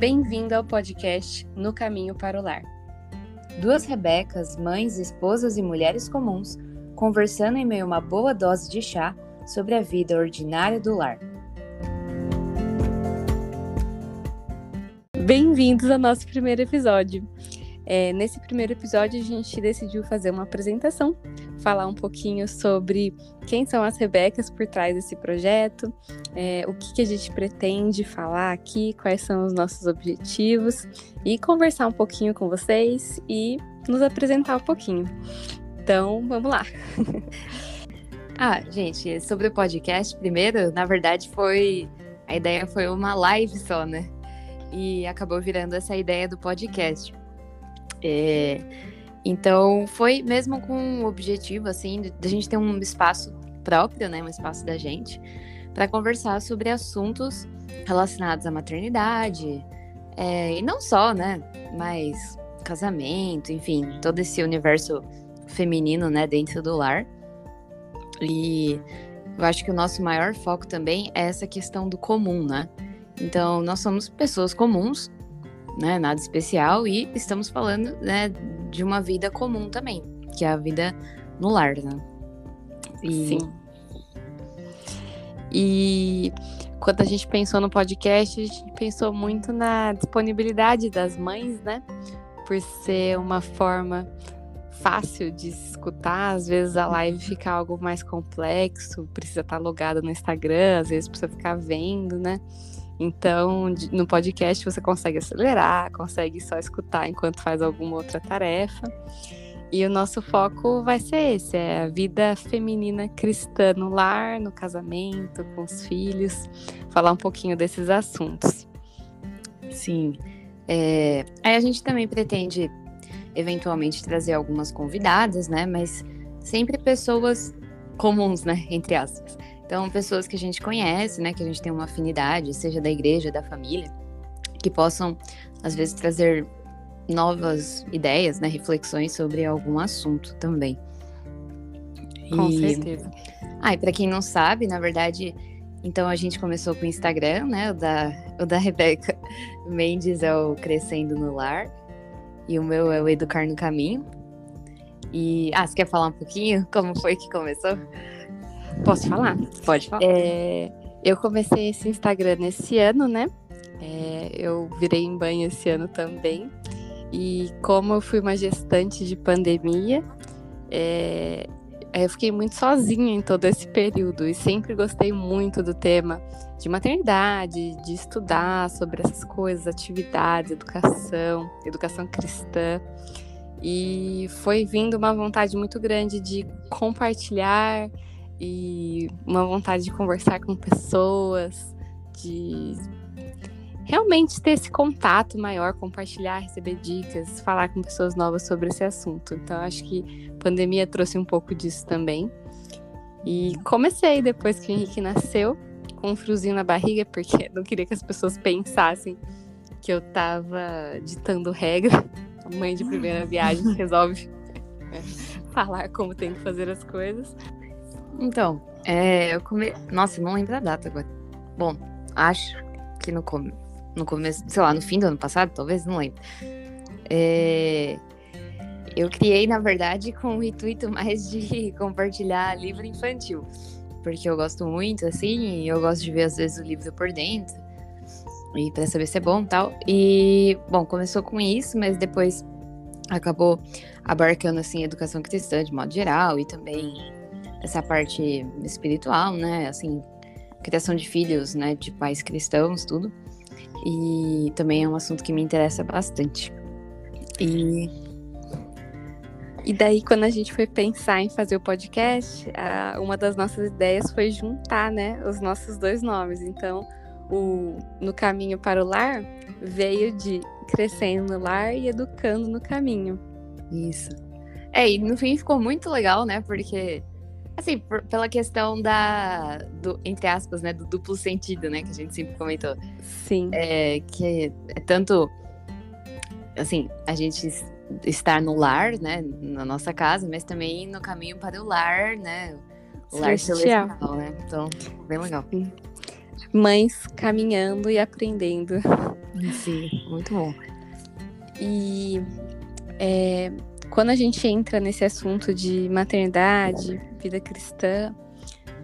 Bem-vindo ao podcast No Caminho para o Lar. Duas Rebecas, mães, esposas e mulheres comuns, conversando em meio a uma boa dose de chá sobre a vida ordinária do lar. Bem-vindos ao nosso primeiro episódio. É, nesse primeiro episódio, a gente decidiu fazer uma apresentação, falar um pouquinho sobre quem são as Rebecas por trás desse projeto, é, o que, que a gente pretende falar aqui, quais são os nossos objetivos e conversar um pouquinho com vocês e nos apresentar um pouquinho. Então, vamos lá. ah, gente, sobre o podcast, primeiro, na verdade, foi. A ideia foi uma live só, né? E acabou virando essa ideia do podcast. É, então, foi mesmo com o objetivo, assim, de, de a gente ter um espaço próprio, né? Um espaço da gente para conversar sobre assuntos relacionados à maternidade, é, e não só, né? Mas casamento, enfim, todo esse universo feminino, né, dentro do lar. E eu acho que o nosso maior foco também é essa questão do comum, né? Então, nós somos pessoas comuns, né, nada especial, e estamos falando, né, de uma vida comum também, que é a vida no lar, né? E... Sim. E quando a gente pensou no podcast, a gente pensou muito na disponibilidade das mães, né? Por ser uma forma fácil de escutar, às vezes a live fica algo mais complexo, precisa estar logado no Instagram, às vezes precisa ficar vendo, né? Então, no podcast você consegue acelerar, consegue só escutar enquanto faz alguma outra tarefa. E o nosso foco vai ser esse: é a vida feminina cristã no lar, no casamento, com os filhos, falar um pouquinho desses assuntos. Sim. É, aí a gente também pretende eventualmente trazer algumas convidadas, né? Mas sempre pessoas comuns, né? Entre aspas. Então, pessoas que a gente conhece, né? Que a gente tem uma afinidade, seja da igreja, da família, que possam, às vezes, trazer novas ideias, né, reflexões sobre algum assunto também. Com e... certeza. Ah, e para quem não sabe, na verdade, então a gente começou com o Instagram, né? O da, o da Rebeca Mendes é o Crescendo no Lar. E o meu é o Educar no Caminho. E. Ah, você quer falar um pouquinho como foi que começou? Posso falar? Pode falar. É, eu comecei esse Instagram nesse ano, né? É, eu virei em banho esse ano também. E como eu fui uma gestante de pandemia, é, eu fiquei muito sozinha em todo esse período e sempre gostei muito do tema de maternidade, de estudar sobre essas coisas, atividades, educação, educação cristã. E foi vindo uma vontade muito grande de compartilhar e uma vontade de conversar com pessoas, de realmente ter esse contato maior, compartilhar, receber dicas, falar com pessoas novas sobre esse assunto. Então, acho que a pandemia trouxe um pouco disso também. E comecei depois que o Henrique nasceu, com um friozinho na barriga, porque não queria que as pessoas pensassem que eu tava ditando regra. A mãe de primeira viagem resolve falar como tem que fazer as coisas. Então, é, eu come... Nossa, não lembro a data agora. Bom, acho que no começo no começo, sei lá, no fim do ano passado, talvez, não lembro. É, eu criei, na verdade, com o intuito mais de compartilhar livro infantil, porque eu gosto muito, assim, e eu gosto de ver, às vezes, o livro por dentro, e para saber se é bom e tal. E, bom, começou com isso, mas depois acabou abarcando, assim, educação cristã de modo geral, e também essa parte espiritual, né, assim, criação de filhos, né, de pais cristãos, tudo. E também é um assunto que me interessa bastante. E, e daí, quando a gente foi pensar em fazer o podcast, uma das nossas ideias foi juntar né, os nossos dois nomes. Então, o No Caminho para o Lar veio de Crescendo no Lar e Educando no Caminho. Isso. É, e no fim ficou muito legal, né? Porque Assim, por, pela questão da, do, entre aspas, né, do duplo sentido, né, que a gente sempre comentou. Sim. É, que é tanto, assim, a gente estar no lar, né, na nossa casa, mas também no caminho para o lar, né, o lar celestial, né, então, bem legal. Mães caminhando e aprendendo Sim, muito bom. E é, quando a gente entra nesse assunto de maternidade, vida cristã,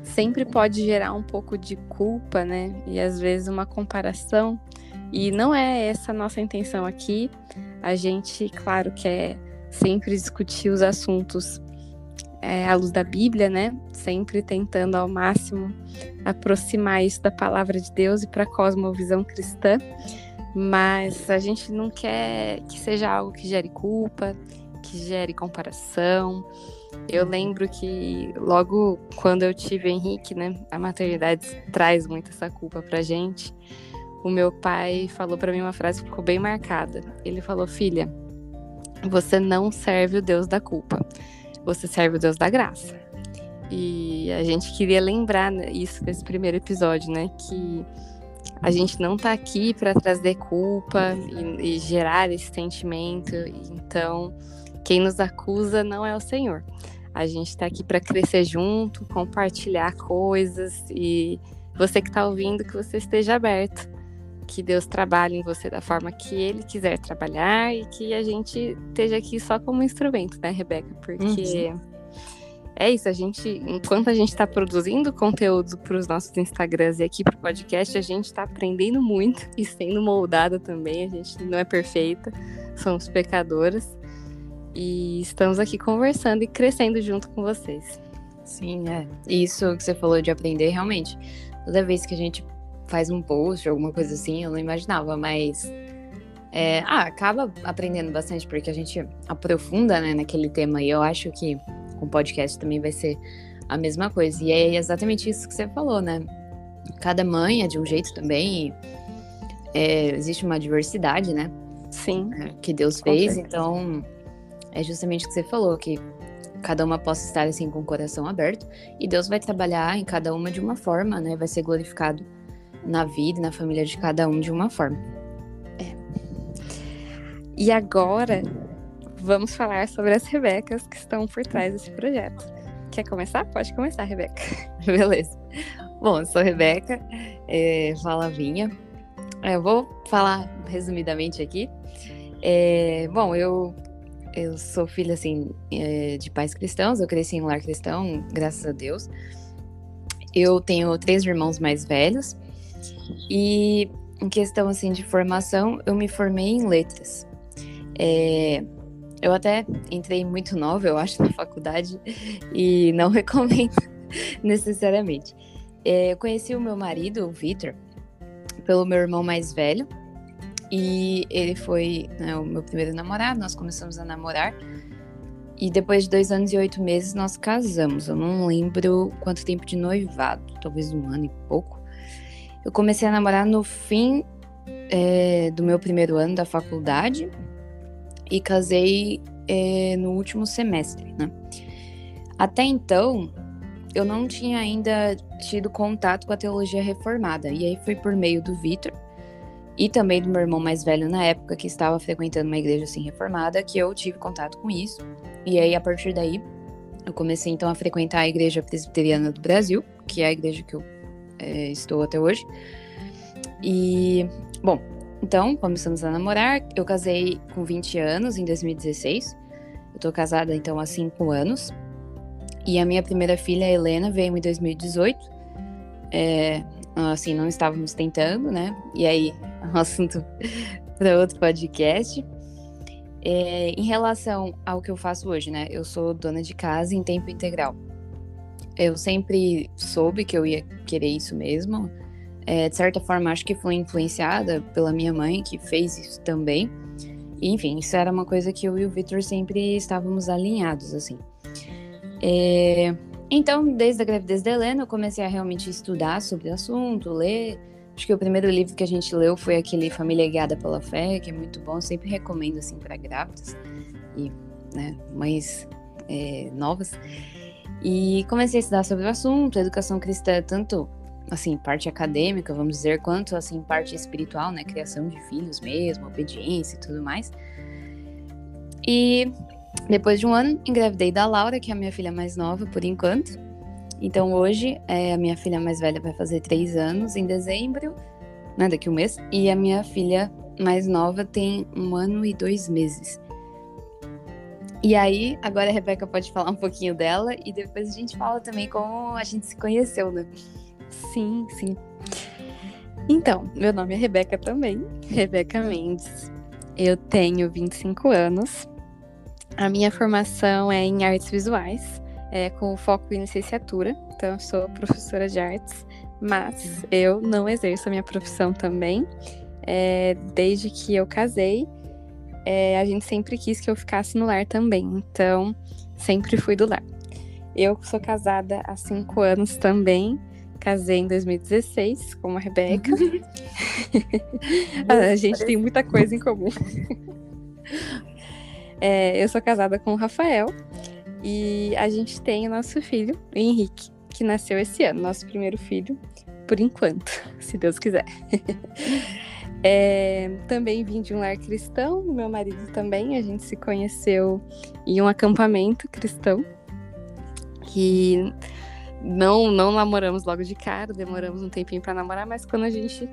sempre pode gerar um pouco de culpa, né? E às vezes uma comparação. E não é essa nossa intenção aqui. A gente, claro, quer sempre discutir os assuntos é, à luz da Bíblia, né? Sempre tentando ao máximo aproximar isso da palavra de Deus e para a cosmovisão cristã. Mas a gente não quer que seja algo que gere culpa, que gere comparação. Eu lembro que logo quando eu tive Henrique, né, a maternidade traz muito essa culpa pra gente. O meu pai falou para mim uma frase que ficou bem marcada. Ele falou: "Filha, você não serve o Deus da culpa. Você serve o Deus da graça." E a gente queria lembrar né, isso nesse primeiro episódio, né, que a gente não tá aqui para trazer culpa e, e gerar esse sentimento. Então, quem nos acusa não é o Senhor. A gente está aqui para crescer junto, compartilhar coisas e você que está ouvindo, que você esteja aberto, que Deus trabalhe em você da forma que Ele quiser trabalhar e que a gente esteja aqui só como instrumento, né, Rebeca? Porque uhum. É isso, a gente, enquanto a gente está produzindo conteúdo para os nossos Instagrams e aqui para o podcast, a gente está aprendendo muito e sendo moldada também. A gente não é perfeita, somos pecadoras e estamos aqui conversando e crescendo junto com vocês. Sim, é. Isso que você falou de aprender, realmente. Toda vez que a gente faz um post, alguma coisa assim, eu não imaginava, mas. É, ah, acaba aprendendo bastante porque a gente aprofunda né, naquele tema e eu acho que com o podcast também vai ser a mesma coisa. E é exatamente isso que você falou, né? Cada mãe é de um jeito também. É, existe uma diversidade, né? Sim. É, que Deus fez, então é justamente o que você falou, que cada uma possa estar assim com o coração aberto e Deus vai trabalhar em cada uma de uma forma, né? Vai ser glorificado na vida e na família de cada um de uma forma. É. E agora vamos falar sobre as Rebecas que estão por trás desse projeto. Quer começar? Pode começar, Rebeca. Beleza. Bom, eu sou Rebeca, é, Falavinha. É, eu vou falar resumidamente aqui. É, bom, eu eu sou filha, assim, eh, de pais cristãos, eu cresci em um lar cristão, graças a Deus. Eu tenho três irmãos mais velhos e em questão, assim, de formação, eu me formei em letras. É, eu até entrei muito nova, eu acho, na faculdade e não recomendo necessariamente. É, eu conheci o meu marido, o Victor, pelo meu irmão mais velho, e ele foi né, o meu primeiro namorado, nós começamos a namorar. E depois de dois anos e oito meses nós casamos. Eu não lembro quanto tempo de noivado, talvez um ano e pouco. Eu comecei a namorar no fim é, do meu primeiro ano da faculdade e casei é, no último semestre, né? Até então, eu não tinha ainda tido contato com a teologia reformada. E aí foi por meio do Vitor, e também do meu irmão mais velho na época, que estava frequentando uma igreja assim reformada, que eu tive contato com isso. E aí, a partir daí, eu comecei então a frequentar a Igreja Presbiteriana do Brasil, que é a igreja que eu é, estou até hoje. E, bom, então começamos a namorar. Eu casei com 20 anos, em 2016. Eu tô casada então há 5 anos. E a minha primeira filha, Helena, veio em 2018. É, assim, não estávamos tentando, né? E aí um assunto para outro podcast. É, em relação ao que eu faço hoje, né? Eu sou dona de casa em tempo integral. Eu sempre soube que eu ia querer isso mesmo. É, de certa forma, acho que fui influenciada pela minha mãe, que fez isso também. E, enfim, isso era uma coisa que eu e o Victor sempre estávamos alinhados, assim. É, então, desde a gravidez da Helena, eu comecei a realmente estudar sobre o assunto, ler Acho que o primeiro livro que a gente leu foi aquele Família Guiada pela Fé, que é muito bom, sempre recomendo assim para grávidas e né, mães é, novas. E comecei a estudar sobre o assunto, educação cristã, tanto assim, parte acadêmica, vamos dizer, quanto assim, parte espiritual, né, criação de filhos mesmo, obediência e tudo mais. E depois de um ano, engravidei da Laura, que é a minha filha mais nova por enquanto. Então hoje é, a minha filha mais velha vai fazer três anos em dezembro, né, daqui um mês, e a minha filha mais nova tem um ano e dois meses. E aí, agora a Rebeca pode falar um pouquinho dela e depois a gente fala também como a gente se conheceu, né? Sim, sim. Então, meu nome é Rebeca também, Rebeca Mendes. Eu tenho 25 anos. A minha formação é em artes visuais, é, com foco em licenciatura. Então, eu sou professora de artes, mas eu não exerço a minha profissão também. É, desde que eu casei, é, a gente sempre quis que eu ficasse no lar também. Então, sempre fui do lar. Eu sou casada há cinco anos também. Casei em 2016 com a Rebeca. a gente tem muita coisa em comum. É, eu sou casada com o Rafael e a gente tem o nosso filho, o Henrique, que nasceu esse ano, nosso primeiro filho, por enquanto, se Deus quiser. É, também vim de um lar cristão, meu marido também, a gente se conheceu em um acampamento cristão, que não, não namoramos logo de cara, demoramos um tempinho para namorar, mas quando a gente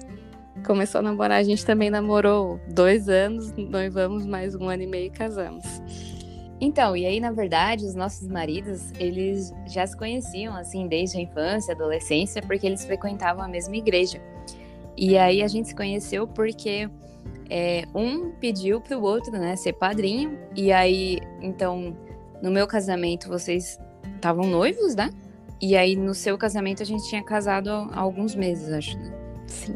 começou a namorar, a gente também namorou dois anos, noivamos mais um ano e meio e casamos. Então, e aí, na verdade, os nossos maridos, eles já se conheciam, assim, desde a infância, adolescência, porque eles frequentavam a mesma igreja. E aí a gente se conheceu porque é, um pediu para o outro, né, ser padrinho. E aí, então, no meu casamento, vocês estavam noivos, né? E aí, no seu casamento, a gente tinha casado há alguns meses, acho, né? Sim.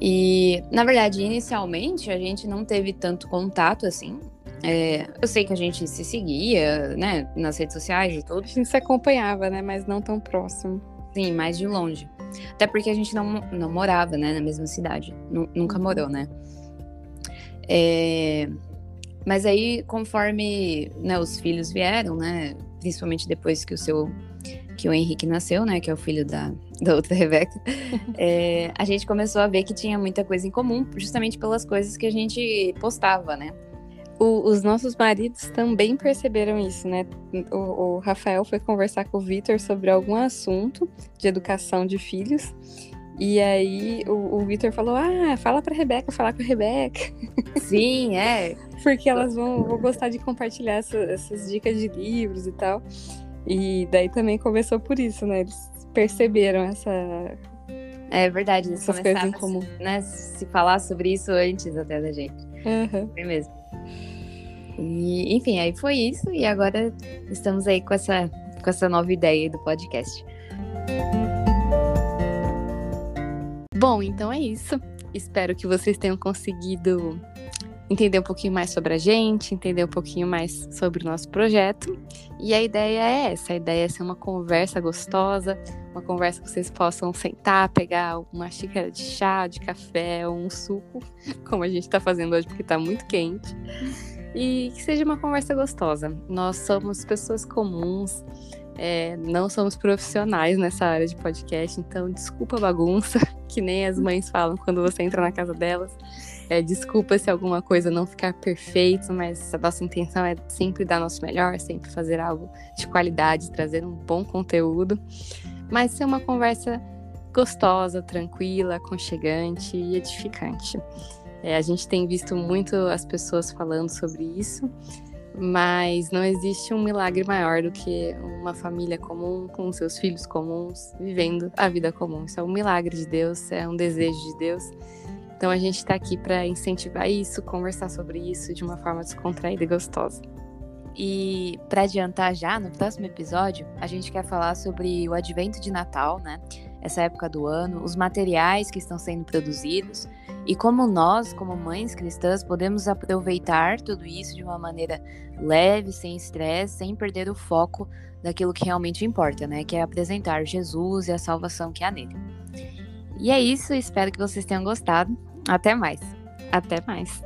E, na verdade, inicialmente, a gente não teve tanto contato, assim. É, eu sei que a gente se seguia, né, nas redes sociais e tudo. A gente se acompanhava, né, mas não tão próximo. Sim, mais de longe. Até porque a gente não, não morava, né, na mesma cidade. nunca uhum. morou, né? É, mas aí, conforme né, os filhos vieram, né, principalmente depois que o seu que o Henrique nasceu, né, que é o filho da, da outra Rebeca, é, a gente começou a ver que tinha muita coisa em comum, justamente pelas coisas que a gente postava, né? O, os nossos maridos também perceberam isso, né? O, o Rafael foi conversar com o Vitor sobre algum assunto de educação de filhos. E aí o, o Vitor falou: Ah, fala pra Rebeca, falar com a Rebeca. Sim, é. Porque elas vão, vão gostar de compartilhar essa, essas dicas de livros e tal. E daí também começou por isso, né? Eles perceberam essa. É verdade, eles essas coisas em comum. Né, se falar sobre isso antes até da gente. Uhum. Foi mesmo. E, enfim, aí foi isso. E agora estamos aí com essa, com essa nova ideia do podcast. Bom, então é isso. Espero que vocês tenham conseguido entender um pouquinho mais sobre a gente, entender um pouquinho mais sobre o nosso projeto. E a ideia é essa: a ideia é ser uma conversa gostosa, uma conversa que vocês possam sentar, pegar uma xícara de chá, de café um suco, como a gente está fazendo hoje porque está muito quente e que seja uma conversa gostosa. Nós somos pessoas comuns, é, não somos profissionais nessa área de podcast, então desculpa a bagunça, que nem as mães falam quando você entra na casa delas. É, desculpa se alguma coisa não ficar perfeita, mas a nossa intenção é sempre dar nosso melhor, sempre fazer algo de qualidade, trazer um bom conteúdo, mas ser uma conversa gostosa, tranquila, aconchegante e edificante. É, a gente tem visto muito as pessoas falando sobre isso, mas não existe um milagre maior do que uma família comum, com seus filhos comuns, vivendo a vida comum. Isso é um milagre de Deus, é um desejo de Deus. Então a gente está aqui para incentivar isso, conversar sobre isso de uma forma descontraída e gostosa. E para adiantar já, no próximo episódio, a gente quer falar sobre o advento de Natal, né? Essa época do ano, os materiais que estão sendo produzidos e como nós, como mães cristãs, podemos aproveitar tudo isso de uma maneira leve, sem estresse, sem perder o foco daquilo que realmente importa, né? Que é apresentar Jesus e a salvação que há nele. E é isso, espero que vocês tenham gostado. Até mais. Até mais.